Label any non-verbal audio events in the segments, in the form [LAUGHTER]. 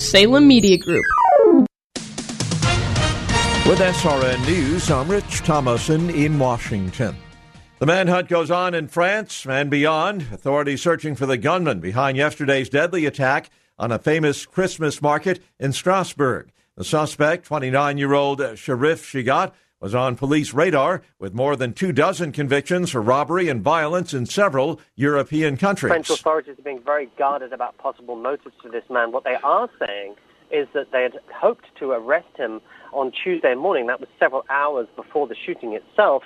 Salem Media Group. With SRN News, I'm Rich Thomason in Washington. The manhunt goes on in France and beyond. Authorities searching for the gunman behind yesterday's deadly attack on a famous Christmas market in Strasbourg. The suspect, 29 year old Cherif Chekatt, was on police radar with more than two dozen convictions for robbery and violence in several European countries. French authorities are being very guarded about possible motives for this man. What they are saying is that they had hoped to arrest him on Tuesday morning, that was several hours before the shooting itself,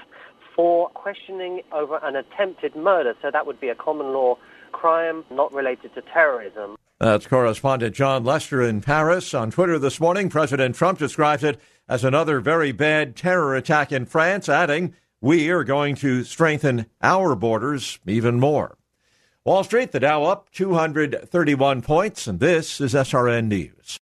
for questioning over an attempted murder. So that would be a common law crime not related to terrorism. That's correspondent John Lester in Paris. On Twitter this morning, President Trump describes it as another very bad terror attack in France, adding, We are going to strengthen our borders even more. Wall Street, the Dow up 231 points, and this is SRN News.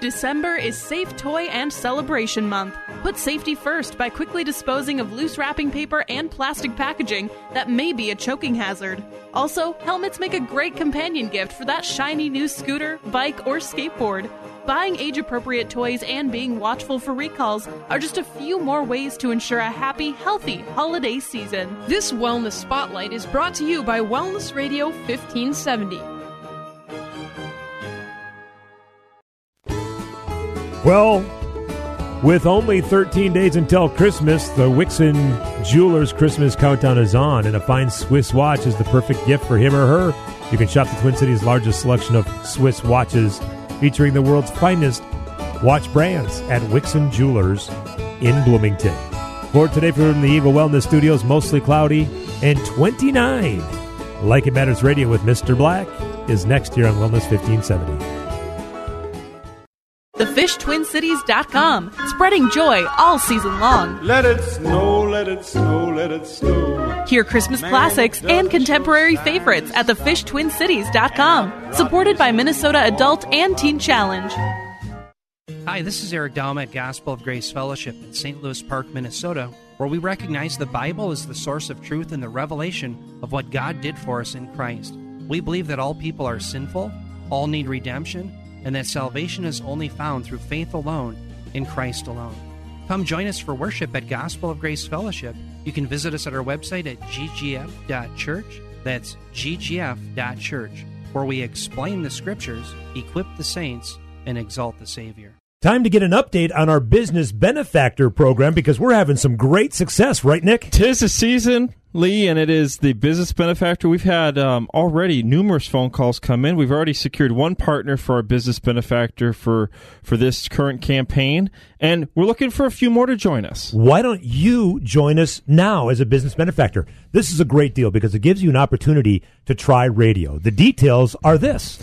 December is Safe Toy and Celebration Month. Put safety first by quickly disposing of loose wrapping paper and plastic packaging that may be a choking hazard. Also, helmets make a great companion gift for that shiny new scooter, bike, or skateboard. Buying age appropriate toys and being watchful for recalls are just a few more ways to ensure a happy, healthy holiday season. This Wellness Spotlight is brought to you by Wellness Radio 1570. Well, with only 13 days until Christmas, the Wixon Jewelers Christmas countdown is on, and a fine Swiss watch is the perfect gift for him or her. You can shop the Twin Cities' largest selection of Swiss watches, featuring the world's finest watch brands at Wixon Jewelers in Bloomington. For today from the Eagle Wellness Studios, mostly cloudy and 29. Like It Matters Radio with Mr. Black is next year on Wellness 1570 thefishtwincities.com, spreading joy all season long. Let it snow, let it snow, let it snow. Hear Christmas classics and contemporary favorites at thefishtwincities.com, supported by Minnesota Adult and Teen Challenge. Hi, this is Eric Dalma at Gospel of Grace Fellowship in St. Louis Park, Minnesota, where we recognize the Bible is the source of truth and the revelation of what God did for us in Christ. We believe that all people are sinful, all need redemption, and that salvation is only found through faith alone in Christ alone. Come join us for worship at Gospel of Grace Fellowship. You can visit us at our website at ggf.church. That's ggf.church, where we explain the scriptures, equip the saints, and exalt the Savior. Time to get an update on our business benefactor program because we're having some great success, right, Nick? Tis the season. Lee, and it is the business benefactor. We've had um, already numerous phone calls come in. We've already secured one partner for our business benefactor for for this current campaign, and we're looking for a few more to join us. Why don't you join us now as a business benefactor? This is a great deal because it gives you an opportunity to try radio. The details are this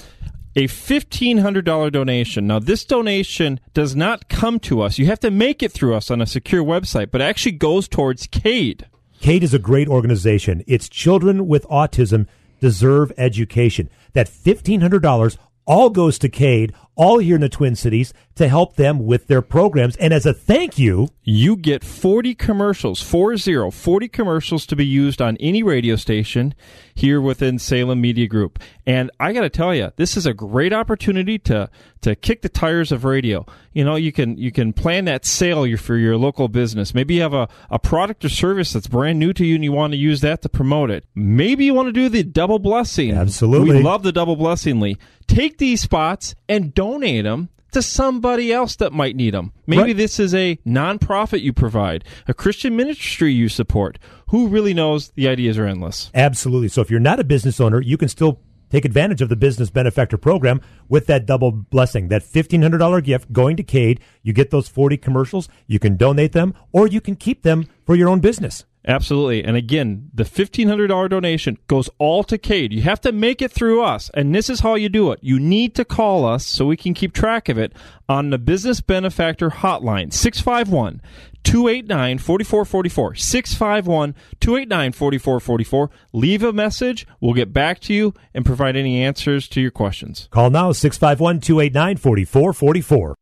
a $1,500 donation. Now, this donation does not come to us. You have to make it through us on a secure website, but it actually goes towards CADE. CADE is a great organization. Its children with autism deserve education. That $1,500 all goes to CADE, all here in the Twin Cities, to help them with their programs. And as a thank you, you get 40 commercials, 40, 40 commercials to be used on any radio station here within Salem Media Group. And I got to tell you, this is a great opportunity to to kick the tires of radio. You know, you can you can plan that sale for your local business. Maybe you have a, a product or service that's brand new to you and you want to use that to promote it. Maybe you want to do the double blessing. Absolutely. We love the double blessing, Lee. Take these spots and donate them to somebody else that might need them. Maybe right. this is a nonprofit you provide, a Christian ministry you support. Who really knows? The ideas are endless. Absolutely. So if you're not a business owner, you can still take advantage of the business benefactor program with that double blessing, that $1,500 gift going to Cade. You get those 40 commercials. You can donate them or you can keep them for your own business. Absolutely. And again, the $1,500 donation goes all to Cade. You have to make it through us. And this is how you do it. You need to call us so we can keep track of it on the Business Benefactor Hotline, 651 289 4444. 651 289 4444. Leave a message. We'll get back to you and provide any answers to your questions. Call now 651 289 4444.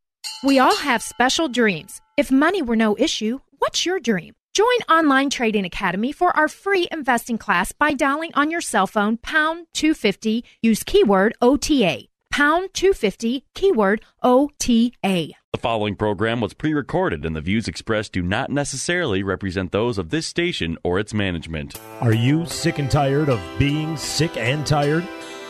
We all have special dreams. If money were no issue, what's your dream? Join Online Trading Academy for our free investing class by dialing on your cell phone pound 250, use keyword OTA. Pound 250, keyword OTA. The following program was pre recorded, and the views expressed do not necessarily represent those of this station or its management. Are you sick and tired of being sick and tired?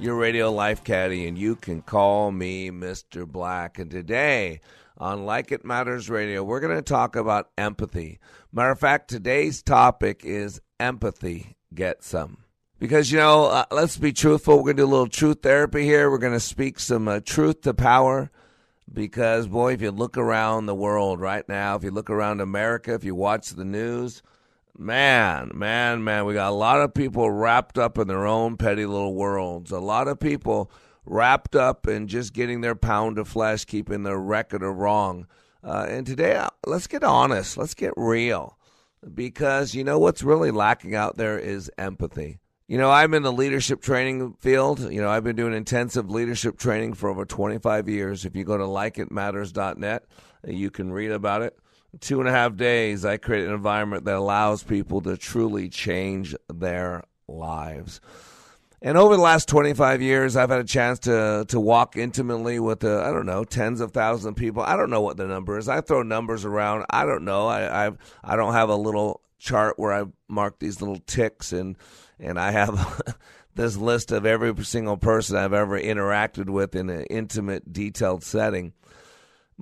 your radio life caddy, and you can call me Mr. Black. And today on Like It Matters Radio, we're going to talk about empathy. Matter of fact, today's topic is empathy. Get some. Because, you know, uh, let's be truthful. We're going to do a little truth therapy here. We're going to speak some uh, truth to power. Because, boy, if you look around the world right now, if you look around America, if you watch the news, man, man, man, we got a lot of people wrapped up in their own petty little worlds. A lot of people wrapped up in just getting their pound of flesh, keeping their record of wrong. Uh, and today, uh, let's get honest. Let's get real. Because, you know, what's really lacking out there is empathy. You know, I'm in the leadership training field. You know, I've been doing intensive leadership training for over 25 years. If you go to likeitmatters.net, you can read about it. Two and a half days, I create an environment that allows people to truly change their lives. And over the last 25 years, I've had a chance to to walk intimately with, uh, I don't know, tens of thousands of people. I don't know what the number is. I throw numbers around. I don't know. I I've, I don't have a little chart where I mark these little ticks and and I have [LAUGHS] this list of every single person I've ever interacted with in an intimate, detailed setting.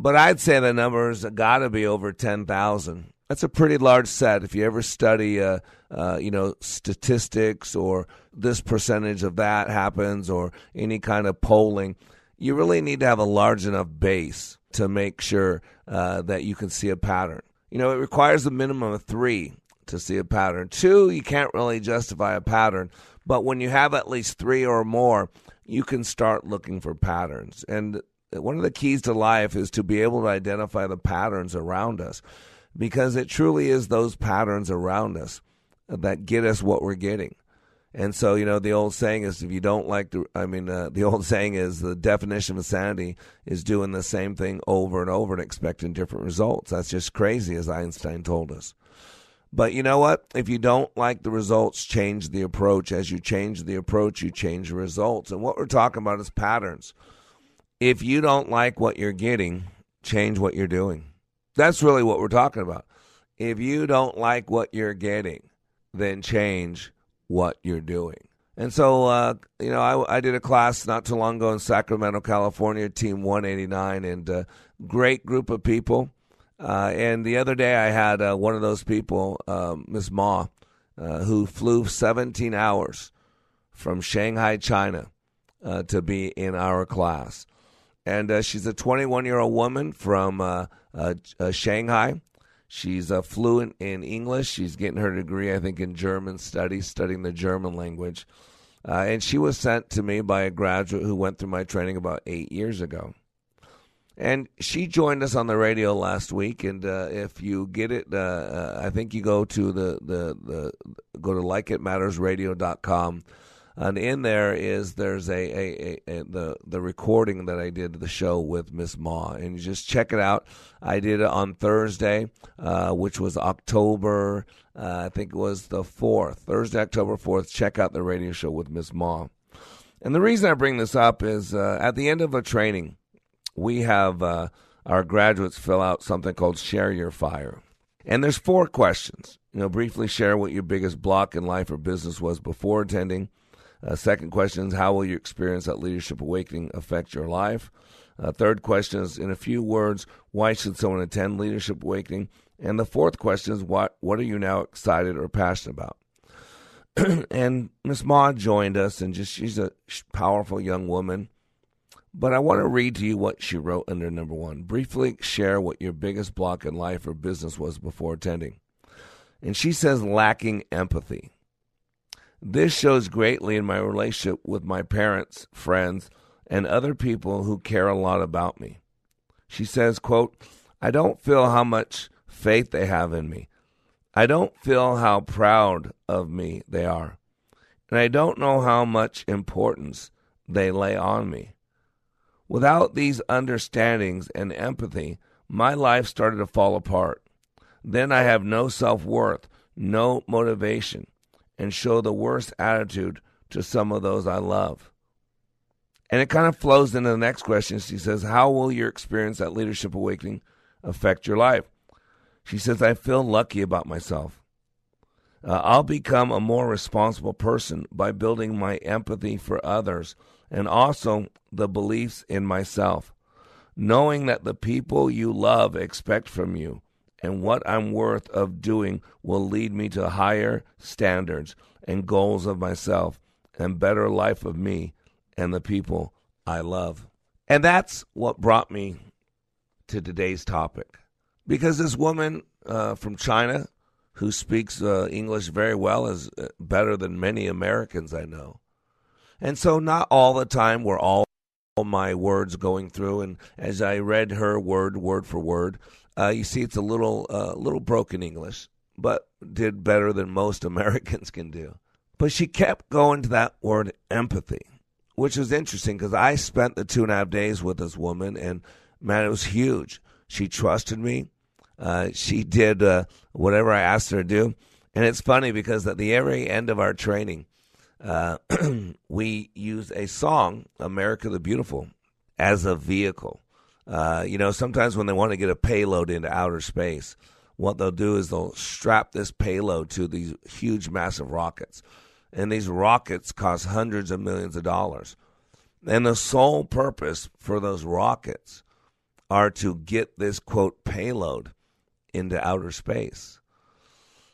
But I'd say the number's got to be over 10,000. That's a pretty large set. If you ever study, uh, uh, you know, statistics or this percentage of that happens or any kind of polling, you really need to have a large enough base to make sure uh, that you can see a pattern. You know, it requires a minimum of three to see a pattern. Two, you can't really justify a pattern, but when you have at least three or more, you can start looking for patterns. And one of the keys to life is to be able to identify the patterns around us because it truly is those patterns around us that get us what we're getting. And so, you know, the old saying is if you don't like the, I mean, uh, [LAUGHS] the old saying is the definition of insanity is doing the same thing over and over and expecting different results. That's just crazy, as Einstein told us. But you know what? If you don't like the results, change the approach. As you change the approach, you change the results. And what we're talking about is patterns. If you don't like what you're getting, change what you're doing. That's really what we're talking about. If you don't like what you're getting, then change what you're doing. And so, uh, you know, I, I, did a class not too long ago in Sacramento, California, Team 189, and a great group of people. Uh, and the other day, I had uh, one of those people, um, Miss Ma, uh, who flew 17 hours from Shanghai, China, uh, to be in our class. And uh, she's a 21 year old woman from Shanghai. She's fluent in English. She's getting her degree, I think, in German studies, studying the German language. and she was sent to me by a graduate who went through my training about eight years ago. And she joined us on the radio last week. And uh, if you get it, uh, uh, I think you go to the, the, the go to likeitmattersradio.com. And in there is there's a, a, a, a, the the recording that I did the show with Miss Ma, and you just check it out. I did it on Thursday, uh, which was October, uh, I think it was the fourth, Thursday, October fourth. Check out the radio show with Miss Ma. And the reason I bring this up is uh, at the end of a training, we have uh, our graduates fill out something called Share Your Fire. And there's four questions. You know, briefly share what your biggest block in life or business was before attending. Uh, second question is how will your experience at Leadership Awakening affect your life? Uh, third question is in a few words, why should someone attend Leadership Awakening? And the fourth question is what what are you now excited or passionate about? [CLEARS THROAT] and Miss Ma joined us, and just she's a powerful young woman. But I want to read to you what she wrote under number one. Briefly share what your biggest block in life or business was before attending. And she says, lacking empathy. This shows greatly in my relationship with my parents, friends, and other people who care a lot about me. She says, quote, I don't feel how much faith they have in me. I don't feel how proud of me they are. And I don't know how much importance they lay on me. Without these understandings and empathy, my life started to fall apart. Then I have no self worth, no motivation, and show the worst attitude to some of those I love. And it kind of flows into the next question. She says, How will your experience at Leadership Awakening affect your life? She says, I feel lucky about myself. Uh, I'll become a more responsible person by building my empathy for others and also the beliefs in myself. Knowing that the people you love expect from you and what I'm worth of doing will lead me to higher standards and goals of myself and better life of me and the people I love. And that's what brought me to today's topic. Because this woman uh, from China who speaks uh, English very well is uh, better than many Americans I know. And so, not all the time were all my words going through. And as I read her word, word for word, uh, you see it's a little, uh, little broken English, but did better than most [LAUGHS] Americans can do. But she kept going to that word empathy, which was interesting because I spent the two and a half days with this woman, and man, it was huge. She trusted me. Uh, she did uh, whatever I asked her to do. And it's funny because at the very end of our training, uh, [CLEARS THROAT] we use a song, America the Beautiful, as a vehicle. Uh, you know, sometimes when they want to get a payload into outer space, what they'll do is they'll strap this payload to these huge, massive rockets. And these rockets cost hundreds of millions of dollars. And the sole purpose for those rockets are to get this, quote, payload into outer space.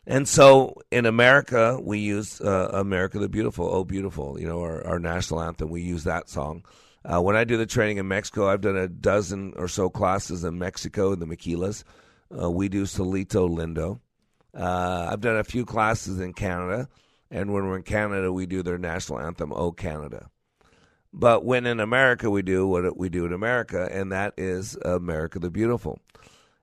And so in America, we use uh, America the Beautiful, Oh Beautiful, you know, our, our national anthem. We use that song. Uh, when I do the training in Mexico, I've done a dozen or so classes in Mexico in the Maquilas. Uh, we do Cielito Lindo. Uh, I've done a few classes in Canada, and when we're in Canada, we do their national anthem, Oh Canada. But when in America, we do what we do in America, and that is America the Beautiful.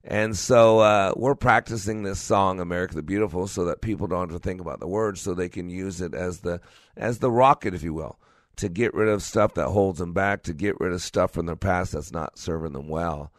And so uh, we're practicing this song, "America the Beautiful," so that people don't have to think about the words, so they can use it as the as the rocket, if you will, to get rid of stuff that holds them back, to get rid of stuff from their past that's not serving them well.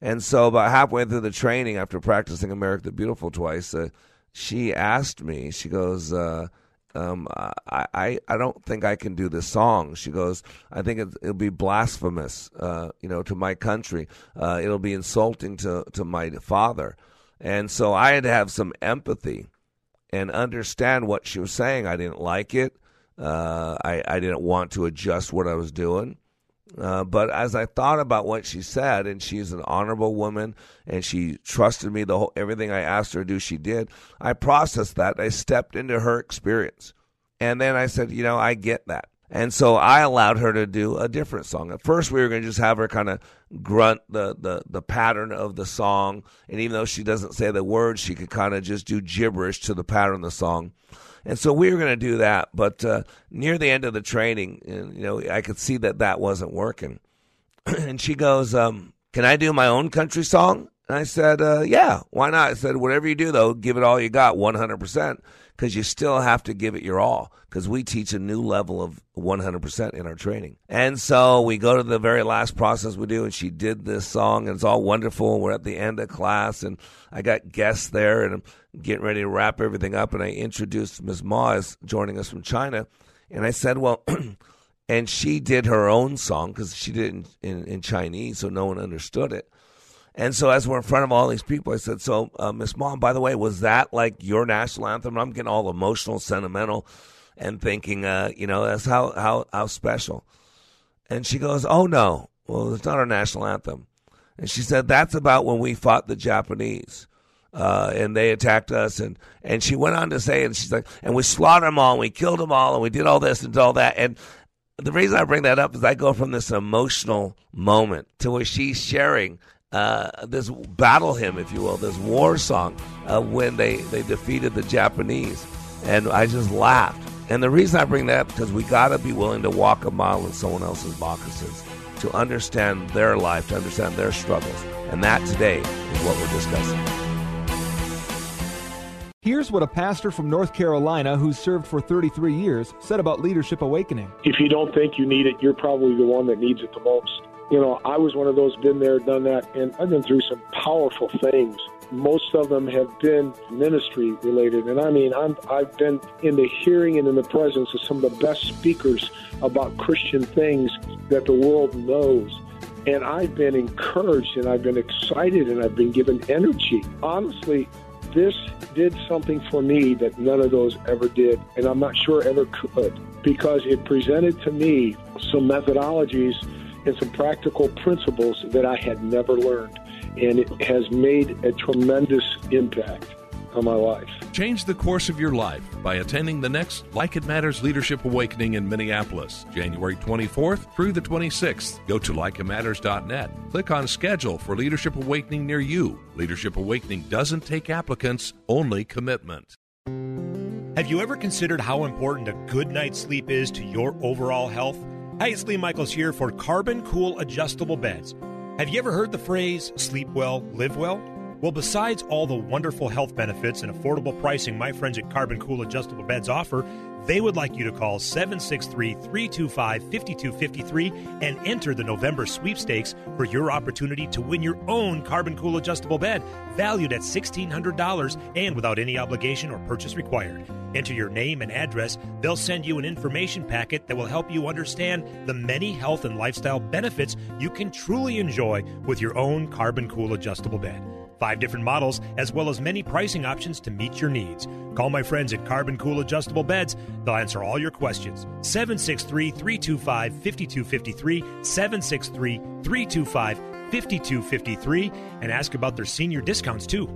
And so, about halfway through the training, after practicing "America the Beautiful" twice, uh, she asked me. She goes, uh, um, I, I, I don't think I can do this song. She goes, I think it, will be blasphemous, uh, you know, to my country. Uh, it'll be insulting to, to my father. And so I had to have some empathy and understand what she was saying. I didn't like it. Uh, I, I didn't want to adjust what I was doing. Uh, but as I thought about what she said, and she's an honorable woman, and she trusted me, the whole everything I asked her to do, she did. I processed that. I stepped into her experience, and then I said, you know, I get that, and so I allowed her to do a different song. At first, we were going to just have her kind of grunt the, the the pattern of the song, and even though she doesn't say the words, she could kind of just do gibberish to the pattern of the song. And so we were going to do that, but uh, near the end of the training, you know, I could see that that wasn't working. [CLEARS THROAT] and she goes, um, "Can I do my own country song?" And I said, uh, "Yeah, why not?" I said, "Whatever you do, though, give it all you got, one hundred percent." Because you still have to give it your all because we teach a new level of 100% in our training. And so we go to the very last process we do, and she did this song, and it's all wonderful. We're at the end of class, and I got guests there, and I'm getting ready to wrap everything up. And I introduced Ms. Ma as joining us from China, and I said, Well, [CLEARS THROAT] and she did her own song because she did it in, in, in Chinese, so no one understood it. And so as we're in front of all these people, I said, "So, uh, Miss Mom, by the way, was that like your national anthem?" I'm getting all emotional, sentimental, and thinking, uh, you know, that's how, how, how special. And she goes, Oh, no. Well, it's not our national anthem. And she said, That's about when we fought the Japanese. Uh, and they attacked us. And, and she went on to say, and she's like, and we slaughtered them all, and we killed them all, and we did all this and all that. And the reason I bring that up is I go from this emotional moment to where she's sharing uh, this battle hymn, if you will, this war song uh, when they, they defeated the Japanese. And I just laughed. And the reason I bring that up because we got to be willing to walk a mile in someone else's moccasins to understand their life, to understand their struggles. And that today is what we're discussing. Here's what a pastor from North Carolina who's served for 33 years said about Leadership Awakening. If you don't think you need it, you're probably the one that needs it the most. You know, I was one of those, been there, done that, and I've been through some powerful things. Most of them have been ministry related. And I mean, I'm, I've been in the hearing and in the presence of some of the best speakers about Christian things that the world knows. And I've been encouraged and I've been excited and I've been given energy. Honestly, this did something for me that none of those ever did, and I'm not sure ever could, because it presented to me some methodologies and some practical principles that I had never learned. And it has made a tremendous impact on my life. Change the course of your life by attending the next Like It Matters Leadership Awakening in Minneapolis, January 24th through the 26th. Go to likeitmatters.net. Click on Schedule for Leadership Awakening near you. Leadership Awakening doesn't take applicants, only commitment. Have you ever considered how important a good night's sleep is to your overall health? Hey, it's Lee Michaels here for Carbon Cool Adjustable Beds. Have you ever heard the phrase sleep well, live well? Well, besides all the wonderful health benefits and affordable pricing my friends at Carbon Cool Adjustable Beds offer, they would like you to call 763 325 5253 and enter the November sweepstakes for your opportunity to win your own Carbon Cool Adjustable Bed, valued at $1,600 and without any obligation or purchase required. Enter your name and address. They'll send you an information packet that will help you understand the many health and lifestyle benefits you can truly enjoy with your own Carbon Cool Adjustable Bed. Five different models, as well as many pricing options to meet your needs. Call my friends at Carbon Cool Adjustable Beds. They'll answer all your questions. 763 325 5253, 763 325 5253, and ask about their senior discounts too.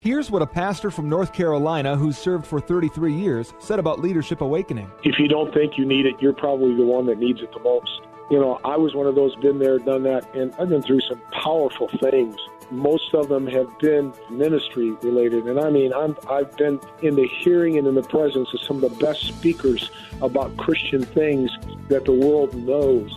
Here's what a pastor from North Carolina who's served for 33 years said about Leadership Awakening. If you don't think you need it, you're probably the one that needs it the most. You know, I was one of those, been there, done that, and I've been through some powerful things. Most of them have been ministry related, and I mean, I'm, I've been in the hearing and in the presence of some of the best speakers about Christian things that the world knows.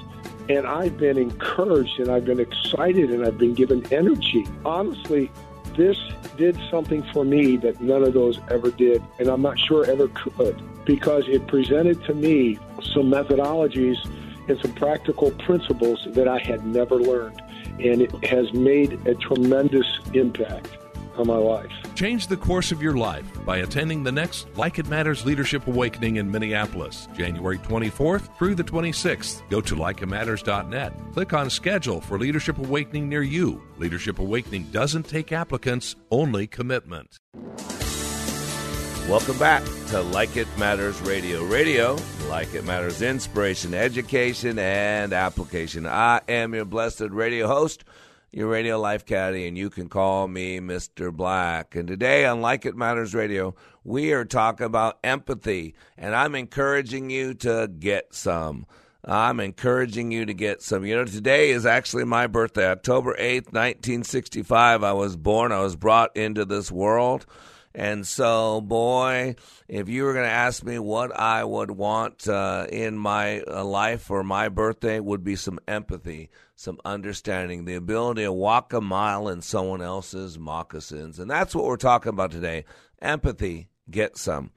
And I've been encouraged and I've been excited and I've been given energy. Honestly, this did something for me that none of those ever did, and I'm not sure ever could, because it presented to me some methodologies and some practical principles that I had never learned. And it has made a tremendous impact on my life. Change the course of your life by attending the next Like It Matters Leadership Awakening in Minneapolis, January 24th through the 26th. Go to likeitmatters.net. Click on Schedule for Leadership Awakening near you. Leadership Awakening doesn't take applicants, only commitment. Welcome back to Like It Matters Radio. Radio, like it matters, inspiration, education, and application. I am your blessed radio host, your radio life caddy, and you can call me Mr. Black. And today on Like It Matters Radio, we are talking about empathy, and I'm encouraging you to get some. I'm encouraging you to get some. You know, today is actually my birthday, October 8th, 1965. I was born, I was brought into this world. And so, boy, if you were going to ask me what I would want uh, in my uh, life for my birthday, would be some empathy, some understanding, the ability to walk a mile in someone else's moccasins. And that's what we're talking about today empathy. Get some.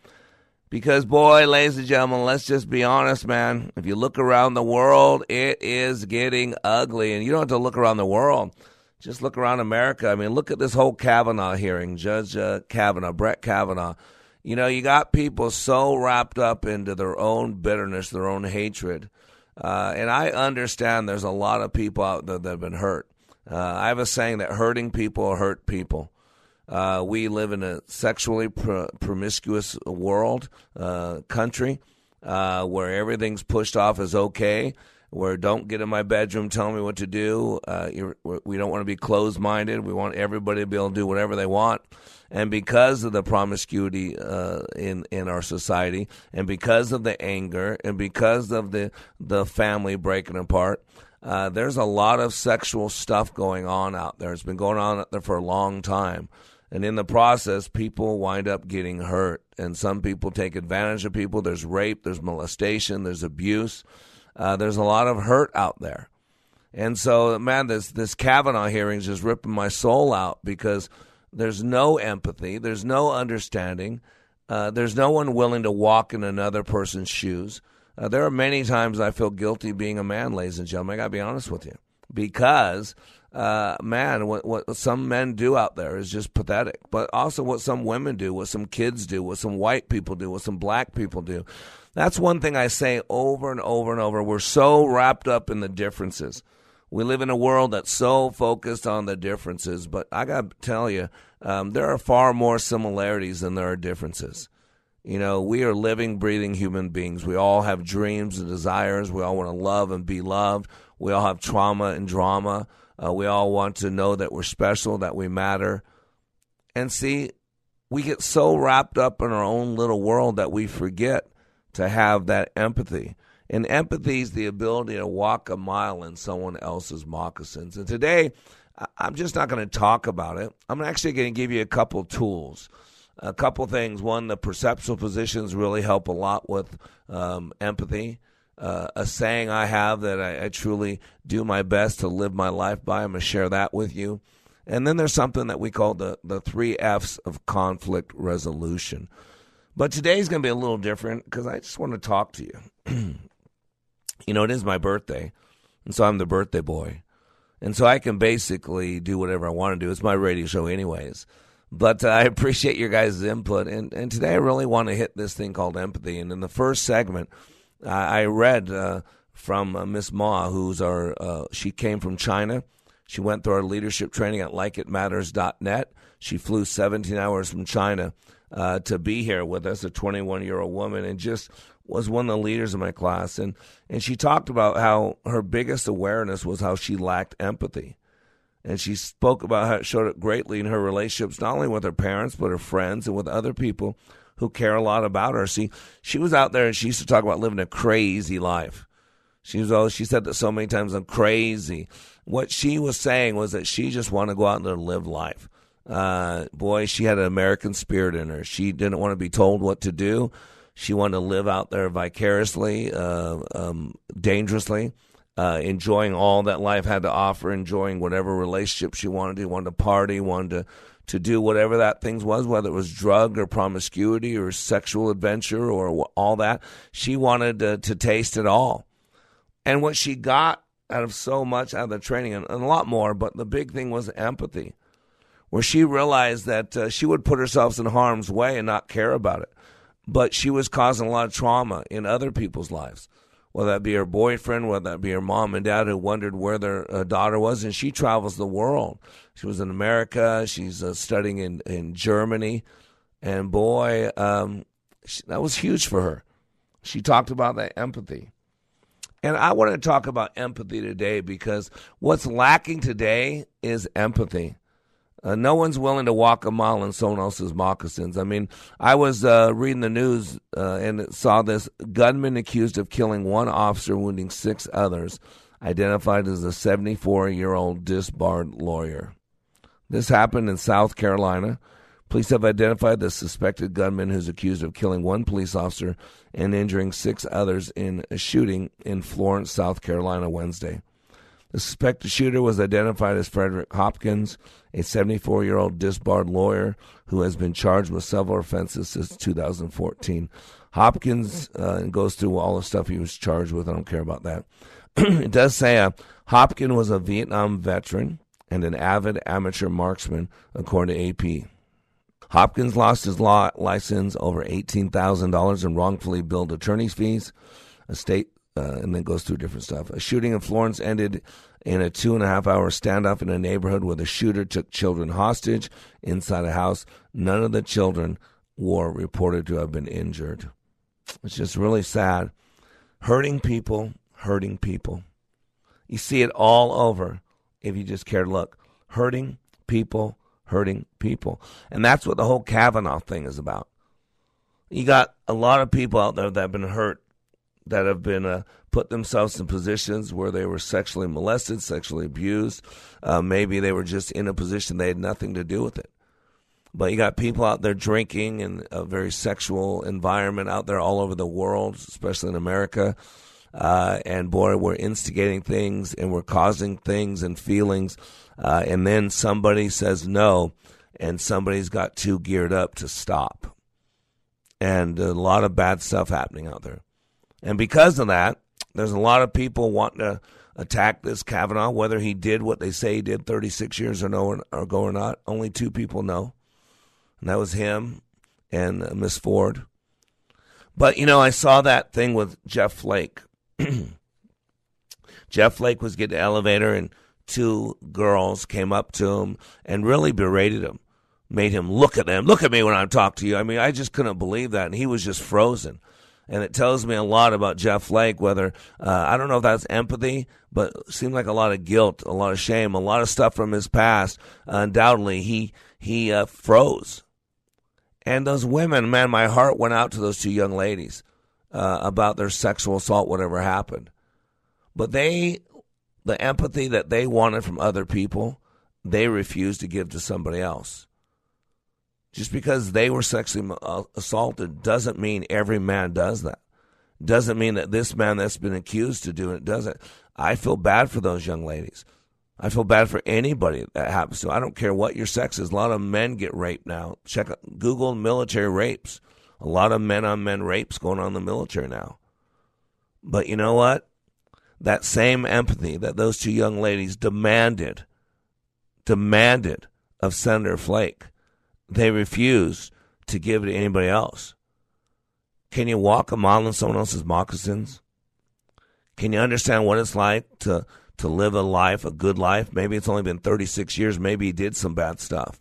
Because, boy, ladies and gentlemen, let's just be honest, man. If you look around the world, it is getting ugly. And you don't have to look around the world just look around America. I mean, look at this whole Kavanaugh hearing, Judge uh, Kavanaugh, Brett Kavanaugh. You know, you got people so wrapped up into their own bitterness, their own hatred. Uh, and I understand there's a lot of people out there that have been hurt. Uh, I have a saying that hurting people hurt people. Uh, we live in a sexually pr- promiscuous world, uh, country, uh, where everything's pushed off as okay. Where don't get in my bedroom, tell me what to do. Uh, we don't want to be closed minded. We want everybody to be able to do whatever they want. And because of the promiscuity uh, in in our society, and because of the anger, and because of the the family breaking apart, uh, there's a lot of sexual stuff going on out there. It's been going on out there for a long time. And in the process, people wind up getting hurt. And some people take advantage of people. There's rape, there's molestation, there's abuse. Uh, there's a lot of hurt out there. And so, man, this, this Kavanaugh hearing is just ripping my soul out because there's no empathy, there's no understanding, uh, there's no one willing to walk in another person's shoes. Uh, there are many times I feel guilty being a man, ladies and gentlemen. I got to be honest with you. Because uh, man, what, what some men do out there is just pathetic. But also what some women do, what some kids do, what some white people do, what some black people do. That's one thing I say over and over and over. We're so wrapped up in the differences. We live in a world that's so focused on the differences, but I got to tell you, um, there are far more similarities than there are differences. You know, we are living, breathing human beings. We all have dreams and desires. We all want to love and be loved. We all have trauma and drama. Uh, we all want to know that we're special, that we matter. And see, we get so wrapped up in our own little world that we forget to have that empathy. And empathy is the ability to walk a mile in someone else's moccasins. And today, I'm just not going to talk about it. I'm actually going to give you a couple tools. A couple things. One, the perceptual positions really help a lot with um, empathy uh, a saying I have that I, I, truly do my best to live my life by. I'm going to share that with you. And then there's something that we call the, the three F's of conflict resolution. But today's going to be a little different because I just want to talk to you. [CLEARS THROAT] you know, it is my birthday, and so I'm the birthday boy. And so I can basically do whatever I want to do. It's my radio show, anyways. But uh, I appreciate your guys' input. And, and today I really want to hit this thing called empathy. And in the first segment, I read uh, from uh, Miss Ma, who's our, uh, she came from China. She went through our leadership training at likeitmatters.net. She flew 17 hours from China uh, to be here with us, a 21 year old woman, and just was one of the leaders in my class. And, and she talked about how her biggest awareness was how she lacked empathy. And she spoke about how it showed it greatly in her relationships, not only with her parents, but her friends and with other people who care a lot about her. See, she was out there and she used to talk about living a crazy life. She was always, she said that so many times, I'm crazy. What she was saying was that she just wanted to go out and live life. Uh, boy, she had an American spirit in her. She didn't want to be told what to do. She wanted to live out there vicariously, uh, um, dangerously, uh, enjoying all that life had to offer, enjoying whatever relationship she wanted to, wanted to party, wanted to to do whatever that thing was, whether it was drug or promiscuity or sexual adventure or all that. She wanted to, to taste it all. And what she got out of so much out of the training, and, and a lot more, but the big thing was empathy, where she realized that uh, she would put herself in harm's way and not care about it. But she was causing a lot of trauma in other people's lives whether that be her boyfriend, whether that be her mom and dad who wondered where their uh, daughter was. And she travels the world. She was in America. She's uh, studying in, in Germany. And boy, um, she, that was huge for her. She talked about that empathy. And I want to talk about empathy today because what's lacking today is empathy. Uh, no one's willing to walk a mile in someone else's moccasins. I mean, I was uh, reading the news uh, and saw this gunman accused of killing one officer, wounding six others, identified as a 74 year old disbarred lawyer. This happened in South Carolina. Police have identified the suspected gunman who's accused of killing one police officer and injuring six others in a shooting in Florence, South Carolina, Wednesday. The suspected shooter was identified as Frederick Hopkins, a 74 year old disbarred lawyer who has been charged with several offenses since 2014. Hopkins uh, goes through all the stuff he was charged with. I don't care about that. [CLEARS THROAT] it does say uh, Hopkins was a Vietnam veteran and an avid amateur marksman, according to AP. Hopkins lost his law license over $18,000 in wrongfully billed attorney's fees. A state uh, and then goes through different stuff. A shooting in Florence ended in a two and a half hour standoff in a neighborhood where the shooter took children hostage inside a house. None of the children were reported to have been injured. It's just really sad. Hurting people, hurting people. You see it all over if you just care to look. Hurting people, hurting people. And that's what the whole Kavanaugh thing is about. You got a lot of people out there that have been hurt, that have been uh, put themselves in positions where they were sexually molested, sexually abused. Uh, maybe they were just in a position they had nothing to do with it. But you got people out there drinking in a very sexual environment out there all over the world, especially in America. Uh, and boy, we're instigating things and we're causing things and feelings. Uh, and then somebody says no, and somebody's got too geared up to stop. And a lot of bad stuff happening out there. And because of that, there's a lot of people wanting to attack this Kavanaugh, whether he did what they say he did 36 years ago or not. Only two people know and that was him and uh, Miss Ford. But you know, I saw that thing with Jeff Flake. [CLEARS THROAT] Jeff Flake was getting the elevator, and two girls came up to him and really berated him, made him look at them, look at me when I talk to you. I mean, I just couldn't believe that, and he was just frozen. And it tells me a lot about Jeff Flake. Whether uh, I don't know if that's empathy, but seemed like a lot of guilt, a lot of shame, a lot of stuff from his past. Uh, undoubtedly, he he uh, froze and those women, man, my heart went out to those two young ladies uh, about their sexual assault, whatever happened. But they, the empathy that they wanted from other people, they refused to give to somebody else. Just because they were sexually uh, assaulted doesn't mean every man does that. Doesn't mean that this man that's been accused to do it doesn't. I feel bad for those young ladies. I feel bad for anybody that happens to. I don't care what your sex is. A lot of men get raped now. Check Google military rapes. A lot of men on men rapes going on in the military now. But you know what? That same empathy that those two young ladies demanded, demanded of Senator Flake, they refuse to give it to anybody else. Can you walk a mile in someone else's moccasins? Can you understand what it's like to to live a life, a good life. Maybe it's only been 36 years. Maybe he did some bad stuff.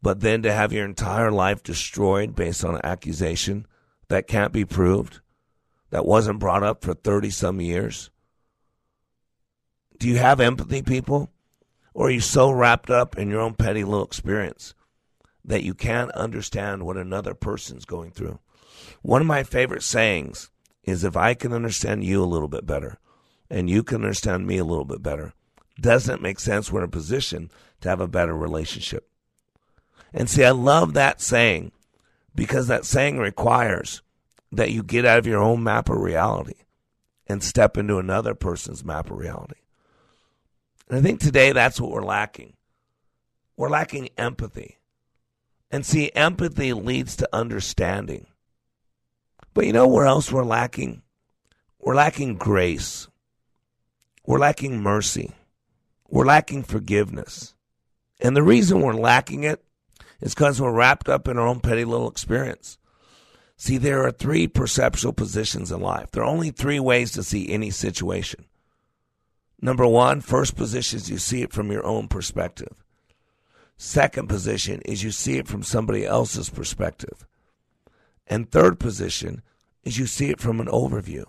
But then to have your entire life destroyed based on an accusation that can't be proved, that wasn't brought up for 30 some years. Do you have empathy, people? Or are you so wrapped up in your own petty little experience that you can't understand what another person's going through? One of my favorite sayings is if I can understand you a little bit better, and you can understand me a little bit better. Doesn't make sense we're in a position to have a better relationship. And see, I love that saying because that saying requires that you get out of your own map of reality and step into another person's map of reality. And I think today that's what we're lacking. We're lacking empathy. And see, empathy leads to understanding. But you know where else we're lacking? We're lacking grace. We're lacking mercy. We're lacking forgiveness. And the reason we're lacking it is because we're wrapped up in our own petty little experience. See, there are three perceptual positions in life. There are only three ways to see any situation. Number one, first position is you see it from your own perspective. Second position is you see it from somebody else's perspective. And third position is you see it from an overview.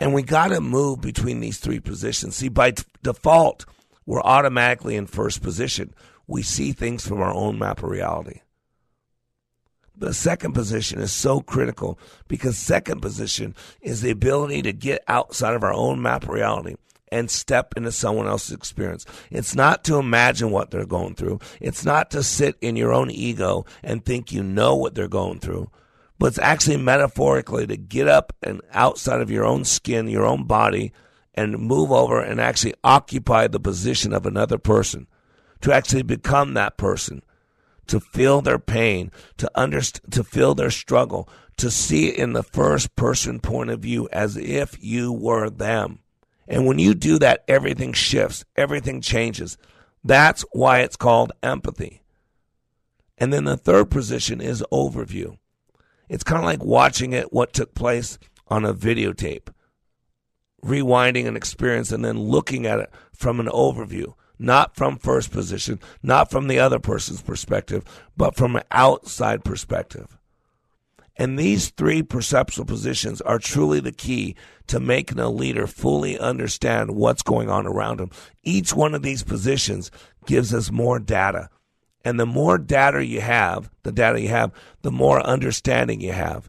And we got to move between these three positions. See, by t- default, we're automatically in first position. We see things from our own map of reality. The second position is so critical because second position is the ability to get outside of our own map of reality and step into someone else's experience. It's not to imagine what they're going through. It's not to sit in your own ego and think you know what they're going through but it's actually metaphorically to get up and outside of your own skin, your own body, and move over and actually occupy the position of another person, to actually become that person, to feel their pain, to understand, to feel their struggle, to see it in the first person point of view as if you were them. And when you do that, everything shifts, everything changes. That's why it's called empathy. And then the third position is overview. It's kind of like watching it, what took place on a videotape. rewinding an experience and then looking at it from an overview, not from first position, not from the other person's perspective, but from an outside perspective. And these three perceptual positions are truly the key to making a leader fully understand what's going on around him. Each one of these positions gives us more data. And the more data you have, the data you have, the more understanding you have.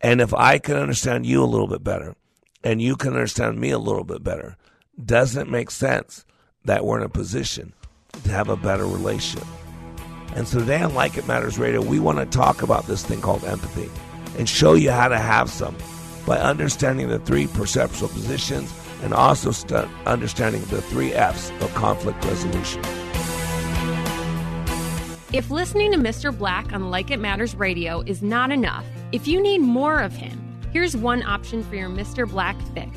And if I can understand you a little bit better, and you can understand me a little bit better, doesn't it make sense that we're in a position to have a better relationship? And so today on Like It Matters Radio, we want to talk about this thing called empathy and show you how to have some by understanding the three perceptual positions and also st- understanding the three F's of conflict resolution. If listening to Mr. Black on Like It Matters Radio is not enough, if you need more of him, here's one option for your Mr. Black fix.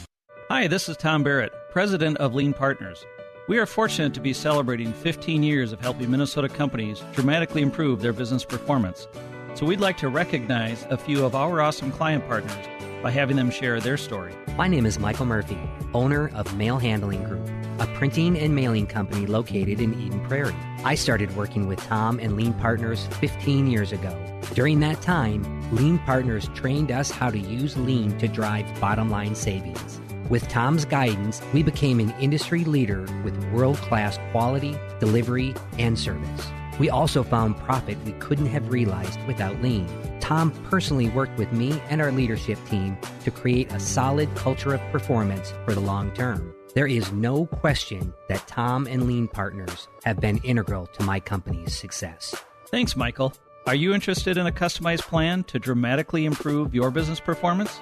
Hi, this is Tom Barrett, president of Lean Partners. We are fortunate to be celebrating 15 years of helping Minnesota companies dramatically improve their business performance. So we'd like to recognize a few of our awesome client partners by having them share their story. My name is Michael Murphy, owner of Mail Handling Group, a printing and mailing company located in Eden Prairie. I started working with Tom and Lean Partners 15 years ago. During that time, Lean Partners trained us how to use Lean to drive bottom line savings. With Tom's guidance, we became an industry leader with world class quality, delivery, and service. We also found profit we couldn't have realized without Lean. Tom personally worked with me and our leadership team to create a solid culture of performance for the long term. There is no question that Tom and Lean Partners have been integral to my company's success. Thanks, Michael. Are you interested in a customized plan to dramatically improve your business performance?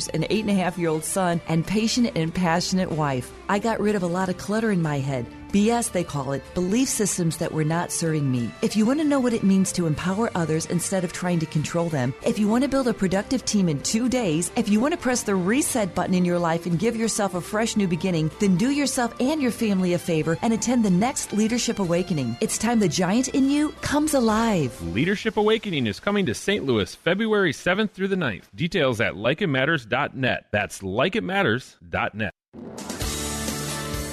an eight and a half year old son, and patient and passionate wife. I got rid of a lot of clutter in my head. BS, they call it, belief systems that were not serving me. If you want to know what it means to empower others instead of trying to control them, if you want to build a productive team in two days, if you want to press the reset button in your life and give yourself a fresh new beginning, then do yourself and your family a favor and attend the next Leadership Awakening. It's time the giant in you comes alive. Leadership Awakening is coming to St. Louis February 7th through the 9th. Details at likeitmatters.net. That's likeitmatters.net.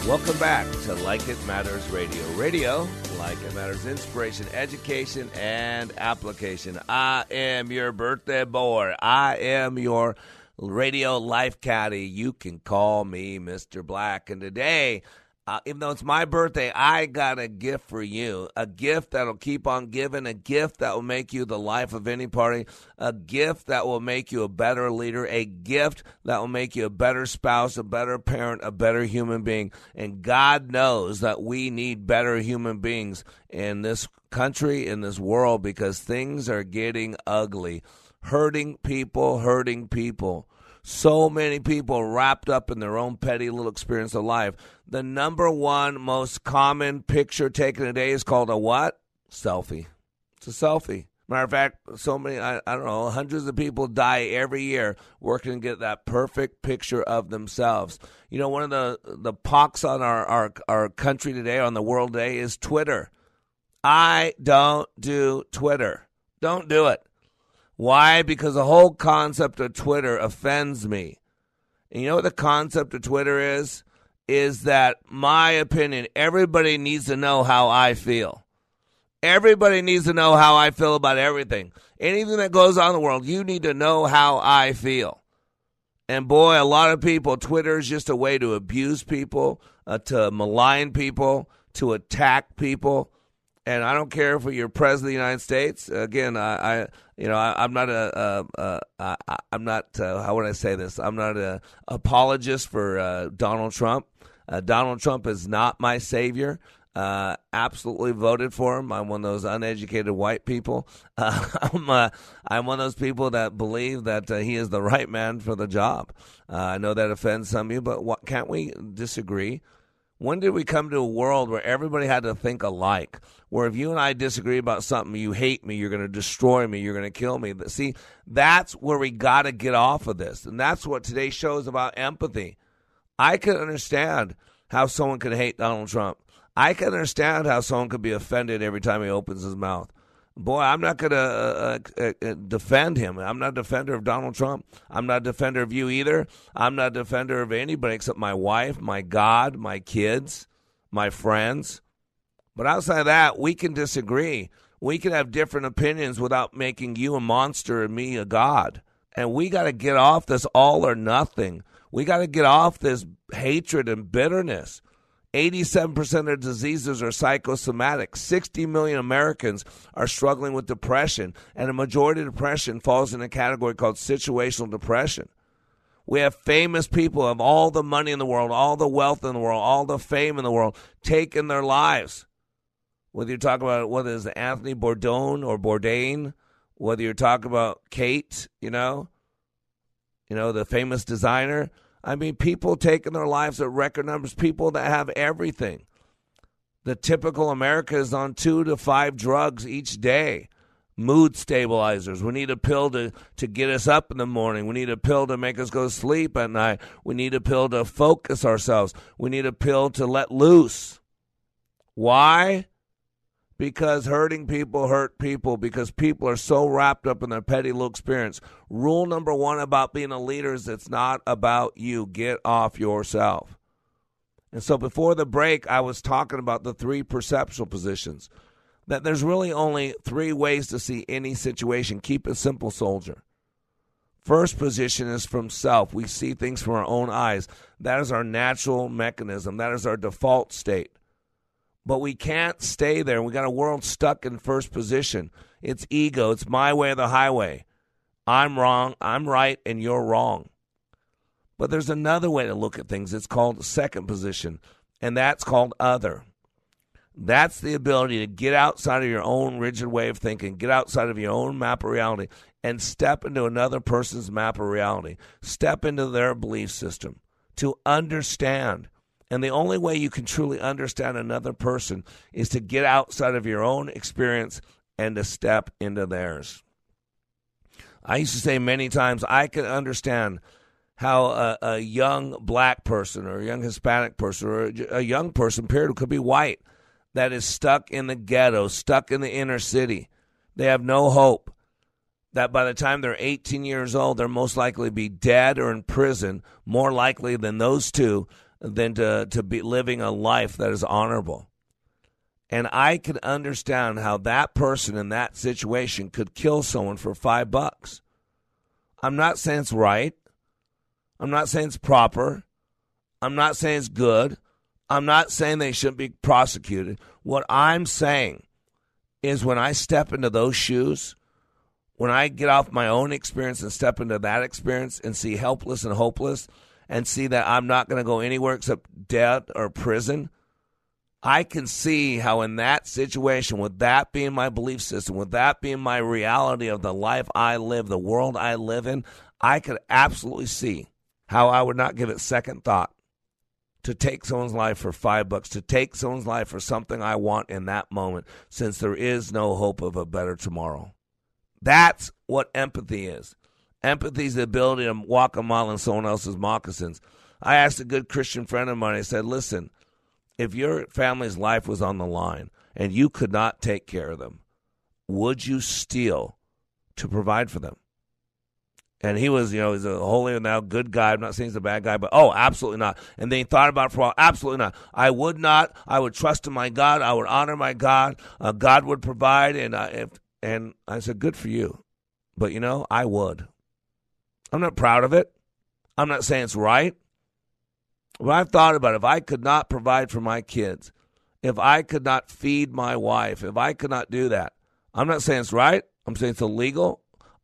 Welcome back to Like It Matters Radio. Radio, like it matters, inspiration, education, and application. I am your birthday boy. I am your radio life caddy. You can call me Mr. Black. And today, uh, even though it's my birthday, I got a gift for you. A gift that'll keep on giving, a gift that will make you the life of any party, a gift that will make you a better leader, a gift that will make you a better spouse, a better parent, a better human being. And God knows that we need better human beings in this country, in this world, because things are getting ugly. Hurting people, hurting people. So many people wrapped up in their own petty little experience of life. The number one most common picture taken today is called a what? Selfie. It's a selfie. Matter of fact, so many, I, I don't know, hundreds of people die every year working to get that perfect picture of themselves. You know, one of the, the pox on our, our, our country today, on the world day, is Twitter. I don't do Twitter. Don't do it. Why? Because the whole concept of Twitter offends me. And you know what the concept of Twitter is? Is that my opinion, everybody needs to know how I feel. Everybody needs to know how I feel about everything. Anything that goes on in the world, you need to know how I feel. And boy, a lot of people, Twitter is just a way to abuse people, uh, to malign people, to attack people. And I don't care if you're president of the United States. Again, I, I you know, I, am not a, uh, uh, I'm not, uh, how would I say this? I'm not a apologist for uh, Donald Trump. Uh, Donald Trump is not my savior. Uh, absolutely voted for him. I'm one of those uneducated white people. [LAUGHS] Uh, I'm, uh, I'm one of those people that believe that uh, he is the right man for the job. Uh, I know that offends some of you, but what, can't we disagree? When did we come to a world where everybody had to think alike? Where if you and I disagree about something, you hate me, you're going to destroy me, you're going to kill me. See, that's where we got to get off of this. And that's what today's show is about empathy. I can understand how someone could hate Donald Trump. I can understand how someone could be offended every time he opens his mouth. Boy, I'm not going to uh, uh, uh, defend him. I'm not a defender of Donald Trump. I'm not a defender of you either. I'm not a defender of anybody except my wife, my God, my kids, my friends. But outside of that, we can disagree. We can have different opinions without making you a monster and me a god. And we got to get off this all or nothing. We got to get off this hatred and bitterness. 87% of diseases are psychosomatic. 60 million Americans are struggling with depression, and a majority of depression falls in a category called situational depression. We have famous people of all the money in the world, all the wealth in the world, all the fame in the world taking their lives. Whether you're talking about whether it's Anthony Bourdain or Bourdain, whether you're talking about Kate, you know, you know, the famous designer. I mean, people taking their lives at record numbers, people that have everything. The typical America is on two to five drugs each day. Mood stabilizers. We need a pill to, to get us up in the morning. We need a pill to make us go to sleep at night. We need a pill to focus ourselves. We need a pill to let loose. Why? Because hurting people hurt people because people are so wrapped up in their petty little experience. Rule number one about being a leader is it's not about you. Get off yourself. And so before the break, I was talking about the three perceptual positions. That there's really only three ways to see any situation. Keep it simple, soldier. First position is from self. We see things from our own eyes. That is our natural mechanism. That is our default state but we can't stay there. We got a world stuck in first position. It's ego. It's my way or the highway. I'm wrong. I'm right, and you're wrong. But there's another way to look at things. It's called second position, and that's called other. That's the ability to get outside of your own rigid way of thinking, get outside of your own map of reality, and step into another person's map of reality. Step into their belief system to understand and the only way you can truly understand another person is to get outside of your own experience and to step into theirs. I used to say many times, I can understand how a, a young black person or a young Hispanic person or a, a young person, period, could be white, that is stuck in the ghetto, stuck in the inner city. They have no hope. That by the time they're 18 years old, they're most likely to be dead or in prison, more likely than those two than to, to be living a life that is honorable. And I can understand how that person in that situation could kill someone for five bucks. I'm not saying it's right. I'm not saying it's proper. I'm not saying it's good. I'm not saying they shouldn't be prosecuted. What I'm saying is when I step into those shoes, when I get off my own experience and step into that experience and see helpless and hopeless, and see that I'm not going to go anywhere except death or prison, I can see how, in that situation, with that being my belief system, with that being my reality of the life I live, the world I live in, I could absolutely see how I would not give it second thought to take someone's life for five bucks, to take someone's life for something I want in that moment, since there is no hope of a better tomorrow. That's what empathy is. Empathy is the ability to walk a mile in someone else's moccasins. I asked a good Christian friend of mine, I said, listen, if your family's life was on the line and you could not take care of them, would you steal to provide for them? And he was, you know, he's a holier now good guy. I'm not saying he's a bad guy, but oh, absolutely not. And they thought about it for a while. Absolutely not. I would not. I would trust in my God. I would honor my God. Uh, God would provide. And uh, if, and I said, good for you. But you know, I would. I'm not proud of it. I'm not saying it's right. But I've thought about it. if I could not provide for my kids, if I could not feed my wife, if I could not do that, I'm not saying it's right. I'm saying it's illegal.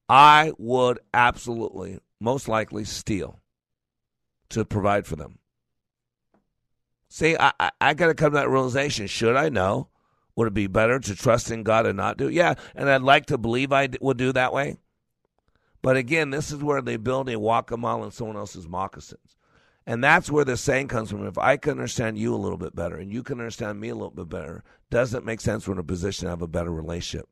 I would absolutely, most likely, steal to provide for them. See, I, I, I got to come to that realization. Should I know? Would it be better to trust in God and not do? It? Yeah, and I'd like to believe I would do that way. But again, this is where they build a mile in someone else's moccasins. And that's where the saying comes from. If I can understand you a little bit better and you can understand me a little bit better, doesn't make sense we're in a position to have a better relationship.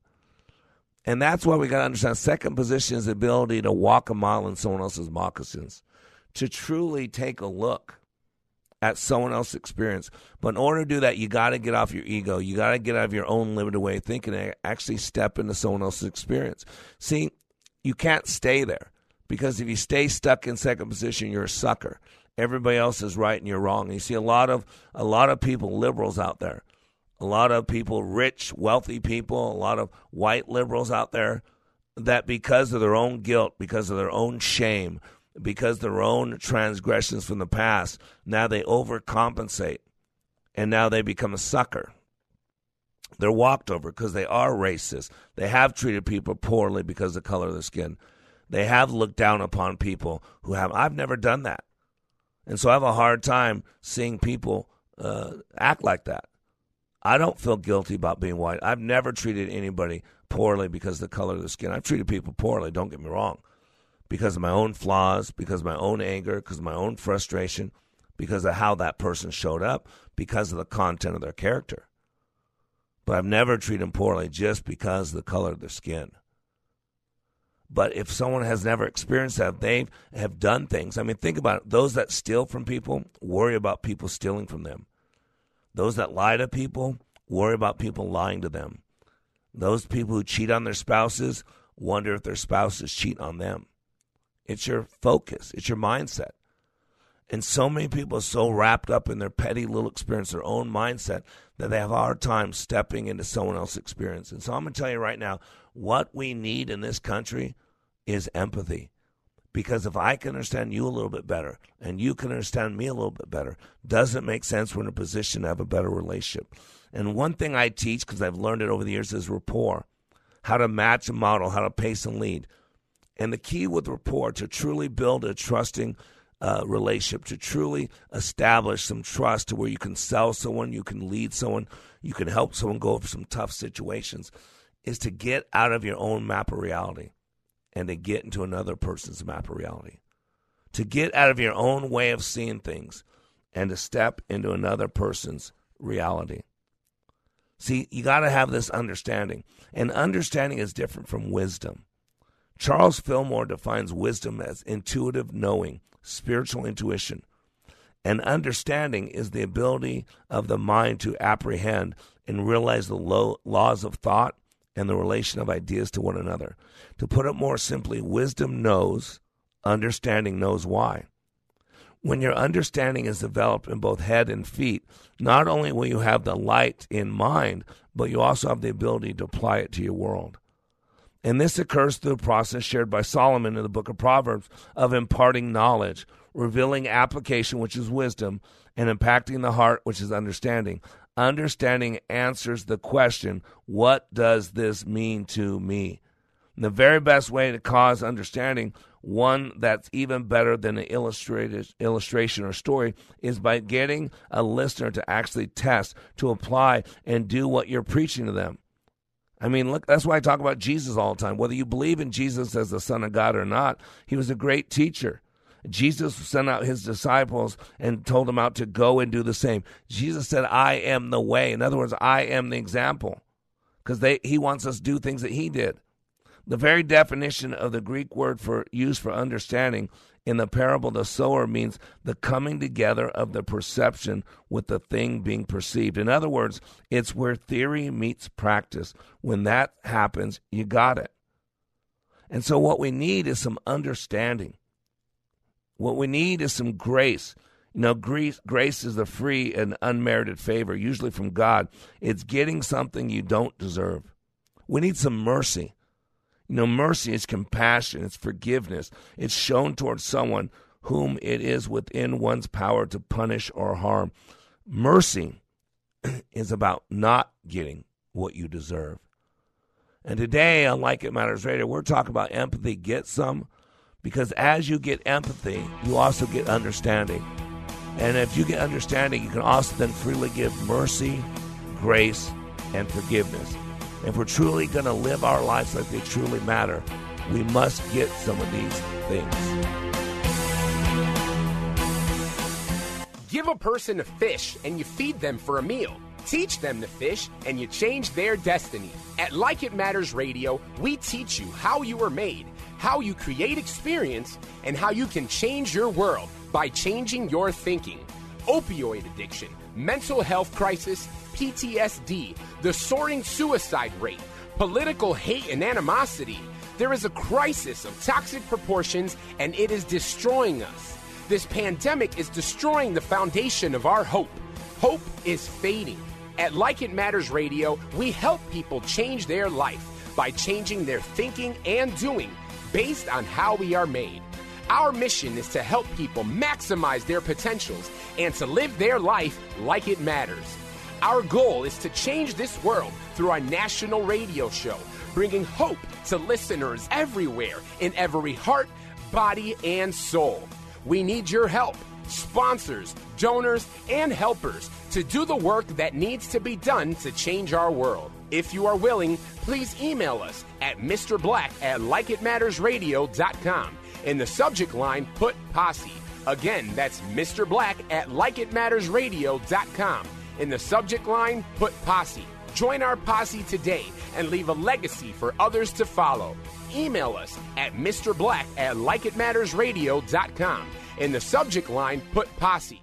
And that's why we got to understand second position is the ability to walk a mile in someone else's moccasins, to truly take a look at someone else's experience. But in order to do that, you got to get off your ego. You got to get out of your own limited way of thinking and actually step into someone else's experience. See, you can't stay there because if you stay stuck in second position, you're a sucker. Everybody else is right and you're wrong. And you see a lot of a lot of people, liberals out there, a lot of people, rich, wealthy people, a lot of white liberals out there that because of their own guilt, because of their own shame, because their own transgressions from the past, now they overcompensate and now they become a sucker. They're walked over because they are racist. They have treated people poorly because of the color of their skin. They have looked down upon people who have. I've never done that. And so I have a hard time seeing people uh, act like that. I don't feel guilty about being white. I've never treated anybody poorly because of the color of their skin. I've treated people poorly, don't get me wrong, because of my own flaws, because of my own anger, because of my own frustration, because of how that person showed up, because of the content of their character. But I've never treated them poorly just because of the color of their skin. But if someone has never experienced that, they have done things. I mean, think about it. Those that steal from people worry about people stealing from them. Those that lie to people worry about people lying to them. Those people who cheat on their spouses wonder if their spouses cheat on them. It's your focus, it's your mindset. And so many people are so wrapped up in their petty little experience, their own mindset, that they have a hard time stepping into someone else's experience. And so I'm going to tell you right now what we need in this country is empathy. Because if I can understand you a little bit better and you can understand me a little bit better, doesn't make sense we're in a position to have a better relationship. And one thing I teach, because I've learned it over the years, is rapport how to match and model, how to pace and lead. And the key with rapport to truly build a trusting uh, relationship, to truly establish some trust to where you can sell someone, you can lead someone, you can help someone go through some tough situations, is to get out of your own map of reality and to get into another person's map of reality. To get out of your own way of seeing things and to step into another person's reality. See, you got to have this understanding. And understanding is different from wisdom. Charles Fillmore defines wisdom as intuitive knowing, spiritual intuition. And understanding is the ability of the mind to apprehend and realize the laws of thought and the relation of ideas to one another. To put it more simply, wisdom knows, understanding knows why. When your understanding is developed in both head and feet, not only will you have the light in mind, but you also have the ability to apply it to your world. And this occurs through a process shared by Solomon in the book of Proverbs of imparting knowledge, revealing application, which is wisdom, and impacting the heart, which is understanding. Understanding answers the question, What does this mean to me? And the very best way to cause understanding, one that's even better than an illustrated illustration or story, is by getting a listener to actually test, to apply, and do what you're preaching to them. I mean, look, that's why I talk about Jesus all the time. Whether you believe in Jesus as the Son of God or not, he was a great teacher. Jesus sent out his disciples and told them out to go and do the same. Jesus said, I am the way. In other words, I am the example. Because he wants us to do things that he did. The very definition of the Greek word for used for understanding in the parable, the sower means the coming together of the perception with the thing being perceived. In other words, it's where theory meets practice. When that happens, you got it. And so, what we need is some understanding. What we need is some grace. You know, grace, grace is the free and unmerited favor, usually from God. It's getting something you don't deserve. We need some mercy. You know, mercy is compassion, it's forgiveness. It's shown towards someone whom it is within one's power to punish or harm. Mercy [CLEARS THROAT] is about not getting what you deserve. And today on Like It Matters Radio, we're talking about empathy. Get some, because as you get empathy, you also get understanding. And if you get understanding, you can also then freely give mercy, grace, and forgiveness. If we're truly going to live our lives like they truly matter, we must get some of these things. Give a person a fish and you feed them for a meal. Teach them to fish and you change their destiny. At Like It Matters Radio, we teach you how you were made, how you create experience, and how you can change your world by changing your thinking. Opioid addiction, mental health crisis, PTSD, the soaring suicide rate, political hate and animosity. There is a crisis of toxic proportions and it is destroying us. This pandemic is destroying the foundation of our hope. Hope is fading. At Like It Matters Radio, we help people change their life by changing their thinking and doing based on how we are made. Our mission is to help people maximize their potentials and to live their life like it matters. Our goal is to change this world through our national radio show, bringing hope to listeners everywhere in every heart, body, and soul. We need your help, sponsors, donors, and helpers to do the work that needs to be done to change our world. If you are willing, please email us at Mr. Black at likeitmattersradio.com. In the subject line, put posse. Again, that's Mr. Black at likeitmattersradio.com. In the subject line, put posse. Join our posse today and leave a legacy for others to follow. Email us at Mr. Black at likeitmattersradio.com. In the subject line, put posse.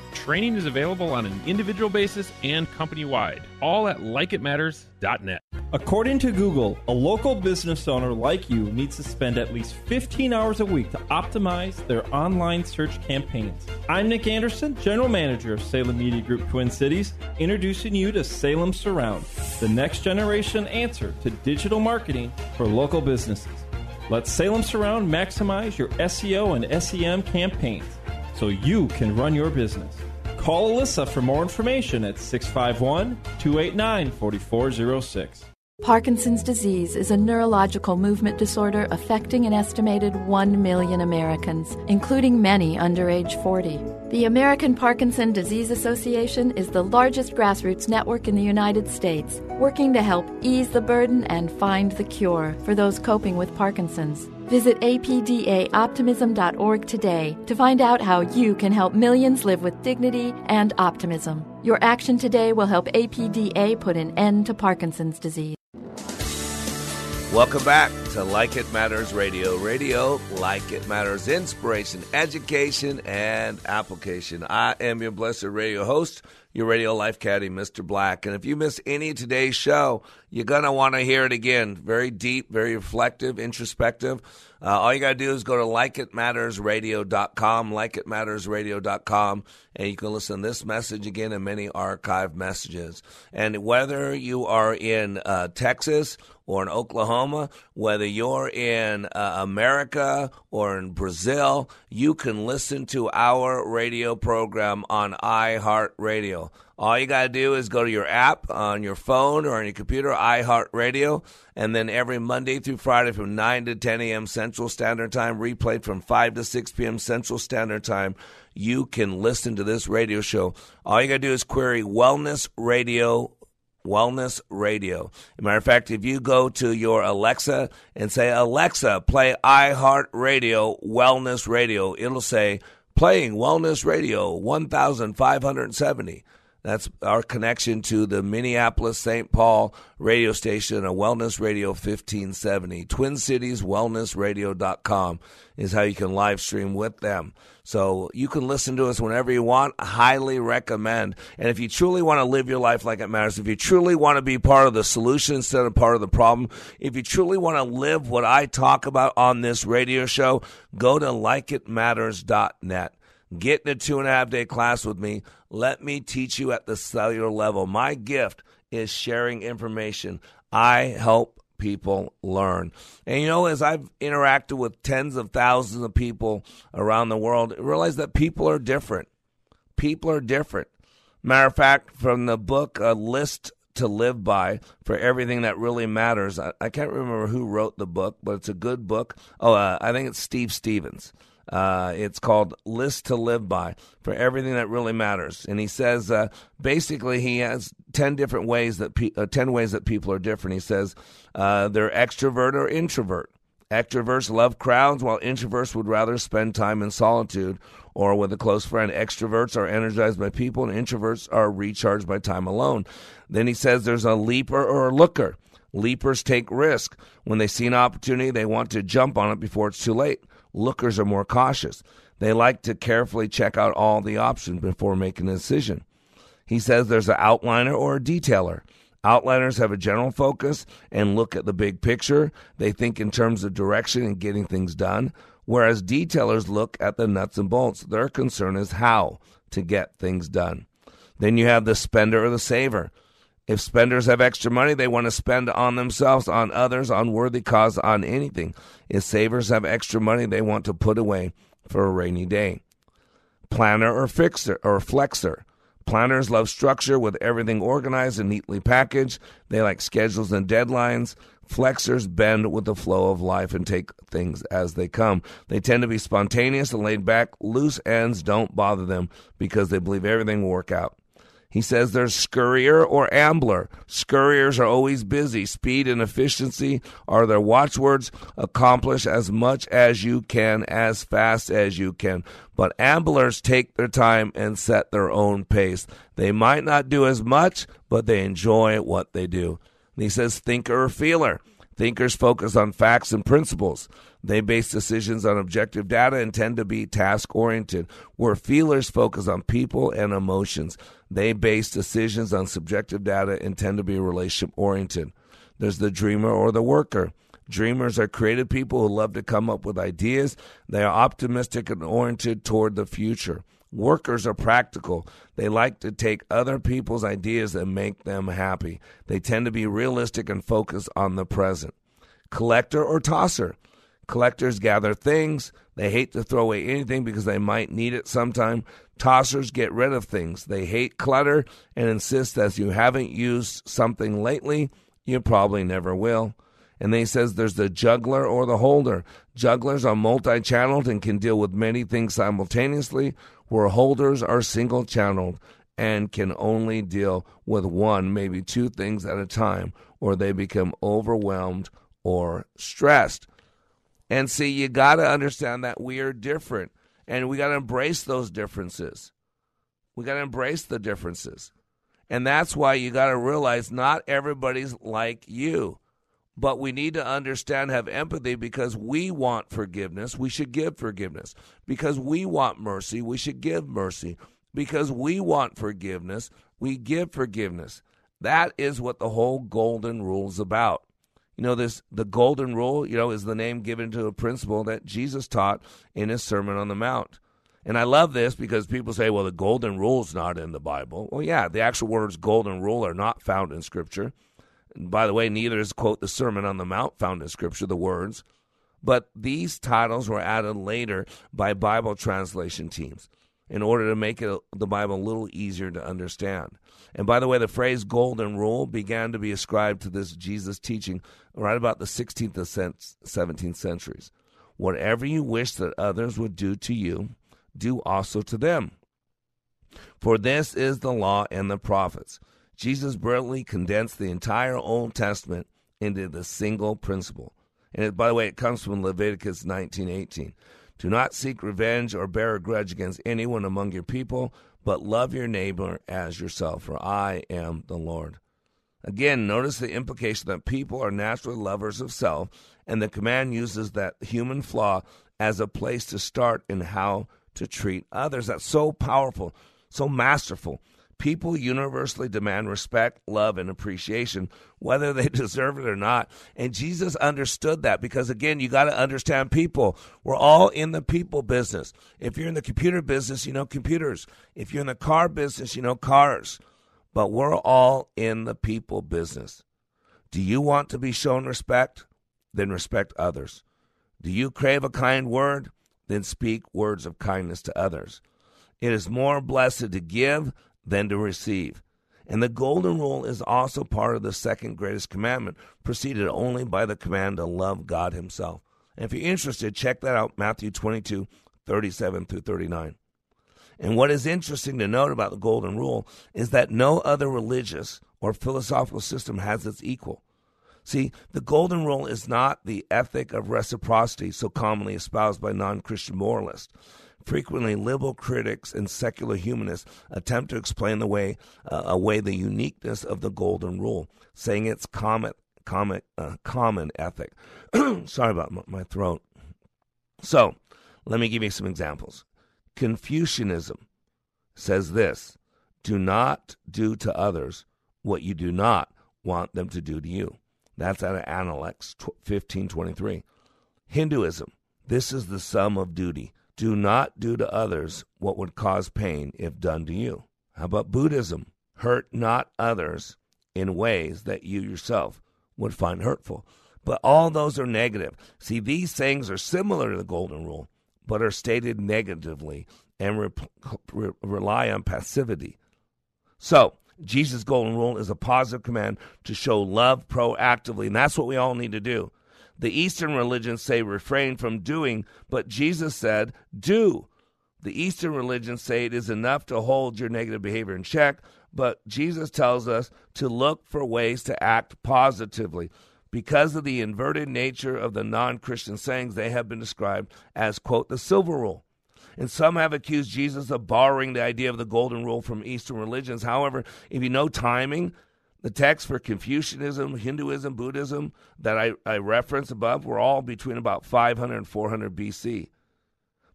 Training is available on an individual basis and company wide, all at likeitmatters.net. According to Google, a local business owner like you needs to spend at least 15 hours a week to optimize their online search campaigns. I'm Nick Anderson, General Manager of Salem Media Group Twin Cities, introducing you to Salem Surround, the next generation answer to digital marketing for local businesses. Let Salem Surround maximize your SEO and SEM campaigns so you can run your business. Call Alyssa for more information at 651 289 4406. Parkinson's disease is a neurological movement disorder affecting an estimated 1 million Americans, including many under age 40. The American Parkinson Disease Association is the largest grassroots network in the United States, working to help ease the burden and find the cure for those coping with Parkinson's. Visit apdaoptimism.org today to find out how you can help millions live with dignity and optimism. Your action today will help APDA put an end to Parkinson's disease. Welcome back to Like It Matters Radio. Radio, like it matters, inspiration, education, and application. I am your blessed radio host, your radio life caddy, Mr. Black. And if you miss any of today's show, you're going to want to hear it again. Very deep, very reflective, introspective. Uh, all you got to do is go to likeitmattersradio.com, likeitmattersradio.com, and you can listen to this message again and many archive messages. And whether you are in uh, Texas or in Oklahoma, whether you're in uh, America or in Brazil, you can listen to our radio program on iHeartRadio. All you got to do is go to your app on your phone or on your computer, iHeartRadio, and then every Monday through Friday from 9 to 10 a.m. Central Standard Time, replayed from 5 to 6 p.m. Central Standard Time, you can listen to this radio show. All you got to do is query Wellness Radio Wellness Radio. Matter of fact, if you go to your Alexa and say, Alexa, play iHeartRadio Wellness Radio, it'll say, playing Wellness Radio 1570. That's our connection to the Minneapolis St. Paul radio station, a Wellness Radio 1570. Twin Cities Wellness Radio.com is how you can live stream with them. So you can listen to us whenever you want. Highly recommend. And if you truly want to live your life like it matters, if you truly want to be part of the solution instead of part of the problem, if you truly want to live what I talk about on this radio show, go to likeitmatters.net. Get in a two and a half day class with me. Let me teach you at the cellular level. My gift is sharing information. I help people learn. And you know, as I've interacted with tens of thousands of people around the world, I realize that people are different. People are different. Matter of fact, from the book A List to Live By for Everything That Really Matters, I, I can't remember who wrote the book, but it's a good book. Oh, uh, I think it's Steve Stephens. Uh, it's called List to Live By for everything that really matters. And he says uh, basically he has ten different ways that pe- uh, ten ways that people are different. He says uh, they're extrovert or introvert. Extroverts love crowds, while introverts would rather spend time in solitude or with a close friend. Extroverts are energized by people, and introverts are recharged by time alone. Then he says there's a leaper or a looker. Leapers take risk. When they see an opportunity, they want to jump on it before it's too late. Lookers are more cautious. They like to carefully check out all the options before making a decision. He says there's an outliner or a detailer. Outliners have a general focus and look at the big picture. They think in terms of direction and getting things done, whereas detailers look at the nuts and bolts. Their concern is how to get things done. Then you have the spender or the saver. If spenders have extra money, they want to spend on themselves, on others, on worthy cause, on anything. If savers have extra money, they want to put away for a rainy day. Planner or fixer or flexer. Planners love structure with everything organized and neatly packaged. They like schedules and deadlines. Flexers bend with the flow of life and take things as they come. They tend to be spontaneous and laid back. Loose ends don't bother them because they believe everything will work out. He says there's scurrier or ambler. Scurriers are always busy. Speed and efficiency are their watchwords. Accomplish as much as you can, as fast as you can. But amblers take their time and set their own pace. They might not do as much, but they enjoy what they do. And he says thinker or feeler. Thinkers focus on facts and principles. They base decisions on objective data and tend to be task oriented, where feelers focus on people and emotions. They base decisions on subjective data and tend to be relationship oriented. There's the dreamer or the worker. Dreamers are creative people who love to come up with ideas. They are optimistic and oriented toward the future. Workers are practical. They like to take other people's ideas and make them happy. They tend to be realistic and focus on the present. Collector or tosser. Collectors gather things. They hate to throw away anything because they might need it sometime. Tossers get rid of things. They hate clutter and insist that if you haven't used something lately, you probably never will. And then he says there's the juggler or the holder. Jugglers are multi channeled and can deal with many things simultaneously, where holders are single channeled and can only deal with one, maybe two things at a time, or they become overwhelmed or stressed. And see, you got to understand that we are different and we got to embrace those differences. We got to embrace the differences. And that's why you got to realize not everybody's like you. But we need to understand, have empathy because we want forgiveness. We should give forgiveness. Because we want mercy, we should give mercy. Because we want forgiveness, we give forgiveness. That is what the whole golden rule is about. You know, this the golden rule, you know, is the name given to a principle that Jesus taught in his Sermon on the Mount. And I love this because people say, well, the golden rule is not in the Bible. Well, yeah, the actual words golden rule are not found in Scripture. By the way, neither is quote the Sermon on the Mount found in Scripture, the words, but these titles were added later by Bible translation teams in order to make it, the Bible a little easier to understand. And by the way, the phrase golden rule began to be ascribed to this Jesus teaching right about the 16th and 17th centuries. Whatever you wish that others would do to you, do also to them. For this is the law and the prophets. Jesus brilliantly condensed the entire Old Testament into the single principle. And it, by the way, it comes from Leviticus 19:18. Do not seek revenge or bear a grudge against anyone among your people, but love your neighbor as yourself, for I am the Lord. Again, notice the implication that people are naturally lovers of self, and the command uses that human flaw as a place to start in how to treat others. That's so powerful, so masterful. People universally demand respect, love, and appreciation, whether they [LAUGHS] deserve it or not. And Jesus understood that because, again, you got to understand people. We're all in the people business. If you're in the computer business, you know computers. If you're in the car business, you know cars. But we're all in the people business. Do you want to be shown respect? Then respect others. Do you crave a kind word? Then speak words of kindness to others. It is more blessed to give than to receive. And the golden rule is also part of the second greatest commandment, preceded only by the command to love God Himself. And if you're interested, check that out Matthew 22, 37 through 39. And what is interesting to note about the golden rule is that no other religious or philosophical system has its equal. See, the golden rule is not the ethic of reciprocity so commonly espoused by non Christian moralists. Frequently, liberal critics and secular humanists attempt to explain the way uh, away the uniqueness of the golden rule, saying it's common, common, uh, common ethic. [CLEARS THROAT] Sorry about my, my throat. So, let me give you some examples. Confucianism says this do not do to others what you do not want them to do to you. That's out of Analects 1523. Hinduism, this is the sum of duty. Do not do to others what would cause pain if done to you. How about Buddhism? Hurt not others in ways that you yourself would find hurtful. But all those are negative. See, these things are similar to the Golden Rule, but are stated negatively and re- re- rely on passivity. So, Jesus' Golden Rule is a positive command to show love proactively, and that's what we all need to do. The Eastern religions say refrain from doing, but Jesus said do. The Eastern religions say it is enough to hold your negative behavior in check, but Jesus tells us to look for ways to act positively. Because of the inverted nature of the non Christian sayings, they have been described as, quote, the silver rule. And some have accused Jesus of borrowing the idea of the golden rule from Eastern religions. However, if you know timing, the texts for Confucianism, Hinduism, Buddhism that I, I referenced above were all between about 500 and 400 BC.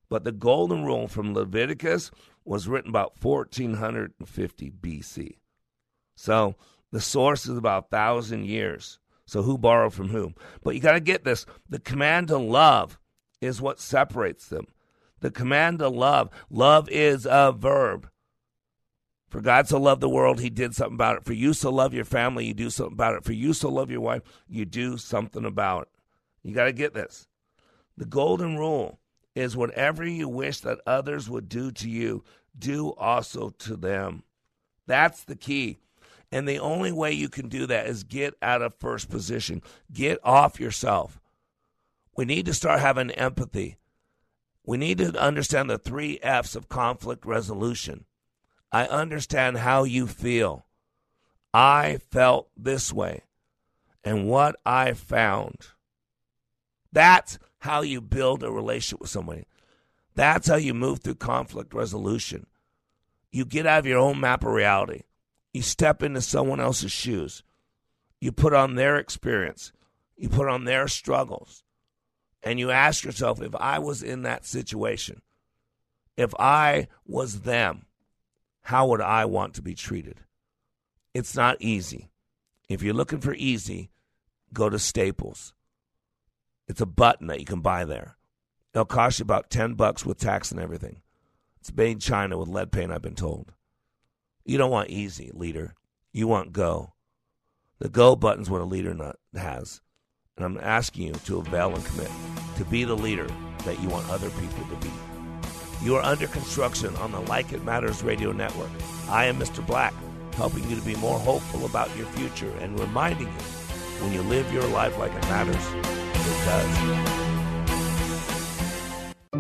But the Golden Rule from Leviticus was written about 1450 BC. So the source is about 1,000 years. So who borrowed from whom? But you got to get this the command to love is what separates them. The command to love. Love is a verb. For God so loved the world, he did something about it. For you so love your family, you do something about it. For you so love your wife, you do something about it. You got to get this. The golden rule is whatever you wish that others would do to you, do also to them. That's the key. And the only way you can do that is get out of first position, get off yourself. We need to start having empathy. We need to understand the three F's of conflict resolution I understand how you feel. I felt this way. And what I found. That's how you build a relationship with somebody. That's how you move through conflict resolution. You get out of your own map of reality. You step into someone else's shoes. You put on their experience. You put on their struggles. And you ask yourself if I was in that situation, if I was them, how would I want to be treated? It's not easy. If you're looking for easy, go to Staples. It's a button that you can buy there. It'll cost you about 10 bucks with tax and everything. It's made in China with lead paint, I've been told. You don't want easy, leader. You want go. The go button's what a leader not, has. And I'm asking you to avail and commit to be the leader that you want other people to be. You are under construction on the Like It Matters radio network. I am Mr. Black, helping you to be more hopeful about your future and reminding you when you live your life like it matters, it does.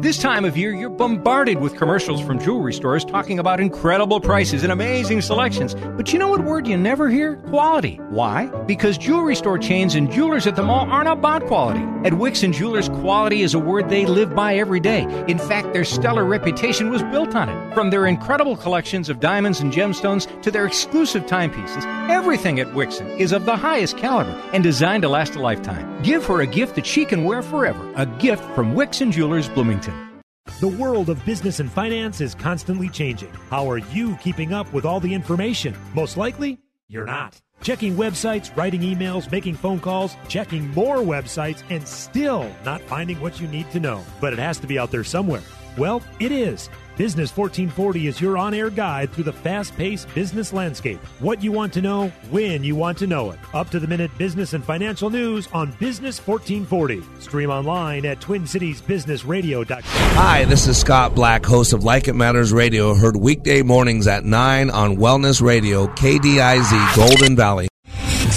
This time of year, you're bombarded with commercials from jewelry stores talking about incredible prices and amazing selections. But you know what word you never hear? Quality. Why? Because jewelry store chains and jewelers at the mall aren't about quality. At Wixon Jewelers, quality is a word they live by every day. In fact, their stellar reputation was built on it. From their incredible collections of diamonds and gemstones to their exclusive timepieces, everything at Wixon is of the highest caliber and designed to last a lifetime. Give her a gift that she can wear forever. A gift from Wixon Jewelers, Bloomington. The world of business and finance is constantly changing. How are you keeping up with all the information? Most likely, you're not. Checking websites, writing emails, making phone calls, checking more websites, and still not finding what you need to know. But it has to be out there somewhere. Well, it is. Business 1440 is your on air guide through the fast paced business landscape. What you want to know, when you want to know it. Up to the minute business and financial news on Business 1440. Stream online at TwinCitiesBusinessRadio.com. Hi, this is Scott Black, host of Like It Matters Radio, heard weekday mornings at 9 on Wellness Radio, KDIZ, Golden Valley.